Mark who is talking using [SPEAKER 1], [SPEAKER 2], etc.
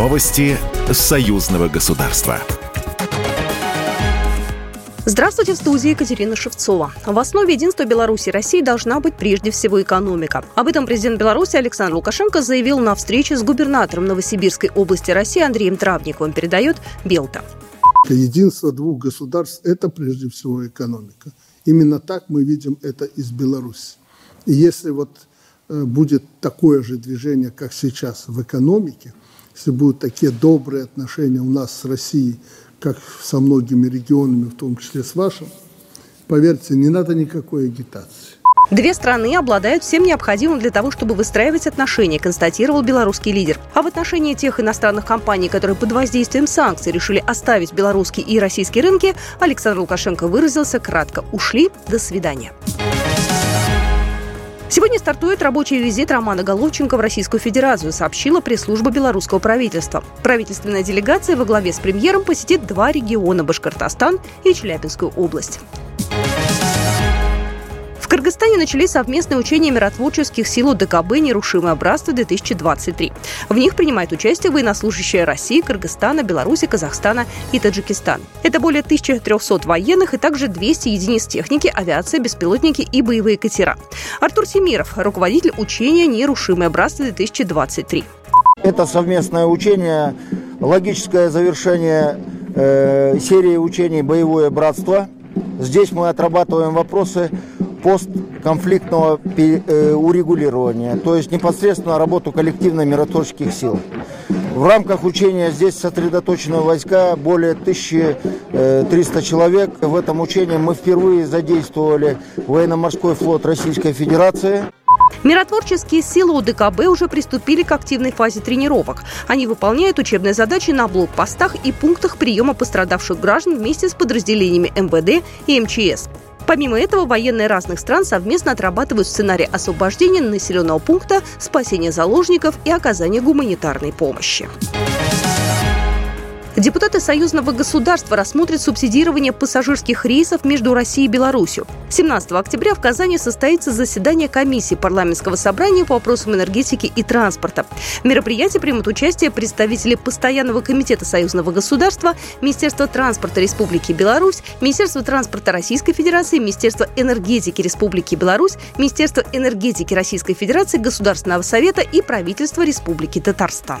[SPEAKER 1] Новости союзного государства.
[SPEAKER 2] Здравствуйте, в студии Екатерина Шевцова. В основе единства Беларуси и России должна быть прежде всего экономика. Об этом президент Беларуси Александр Лукашенко заявил на встрече с губернатором Новосибирской области России Андреем Травниковым, передает Белта.
[SPEAKER 3] Единство двух государств – это прежде всего экономика. Именно так мы видим это из Беларуси. И если вот э, будет такое же движение, как сейчас в экономике, если будут такие добрые отношения у нас с Россией, как со многими регионами, в том числе с вашим, поверьте, не надо никакой агитации.
[SPEAKER 2] Две страны обладают всем необходимым для того, чтобы выстраивать отношения, констатировал белорусский лидер. А в отношении тех иностранных компаний, которые под воздействием санкций решили оставить белорусские и российские рынки, Александр Лукашенко выразился кратко «ушли, до свидания». Сегодня стартует рабочий визит Романа Головченко в Российскую Федерацию, сообщила пресс-служба белорусского правительства. Правительственная делегация во главе с премьером посетит два региона – Башкортостан и Челябинскую область. Кыргызстане начались совместные учения миротворческих сил ДКБ «Нерушимое братство-2023». В них принимают участие военнослужащие России, Кыргызстана, Беларуси, Казахстана и Таджикистана. Это более 1300 военных и также 200 единиц техники, авиация, беспилотники и боевые катера. Артур Семиров, руководитель учения «Нерушимое братство-2023».
[SPEAKER 4] Это совместное учение, логическое завершение э, серии учений «Боевое братство». Здесь мы отрабатываем вопросы постконфликтного э, урегулирования, то есть непосредственно работу коллективно миротворческих сил. В рамках учения здесь сосредоточены войска, более 1300 э, человек. В этом учении мы впервые задействовали военно-морской флот Российской Федерации.
[SPEAKER 2] Миротворческие силы УДКБ уже приступили к активной фазе тренировок. Они выполняют учебные задачи на блокпостах и пунктах приема пострадавших граждан вместе с подразделениями МВД и МЧС. Помимо этого, военные разных стран совместно отрабатывают сценарий освобождения населенного пункта, спасения заложников и оказания гуманитарной помощи. Депутаты союзного государства рассмотрят субсидирование пассажирских рейсов между Россией и Беларусью. 17 октября в Казани состоится заседание комиссии парламентского собрания по вопросам энергетики и транспорта. В мероприятии примут участие представители Постоянного комитета союзного государства, Министерства транспорта Республики Беларусь, Министерства транспорта Российской Федерации, Министерства энергетики Республики Беларусь, Министерства энергетики Российской Федерации, Государственного совета и правительства Республики Татарстан.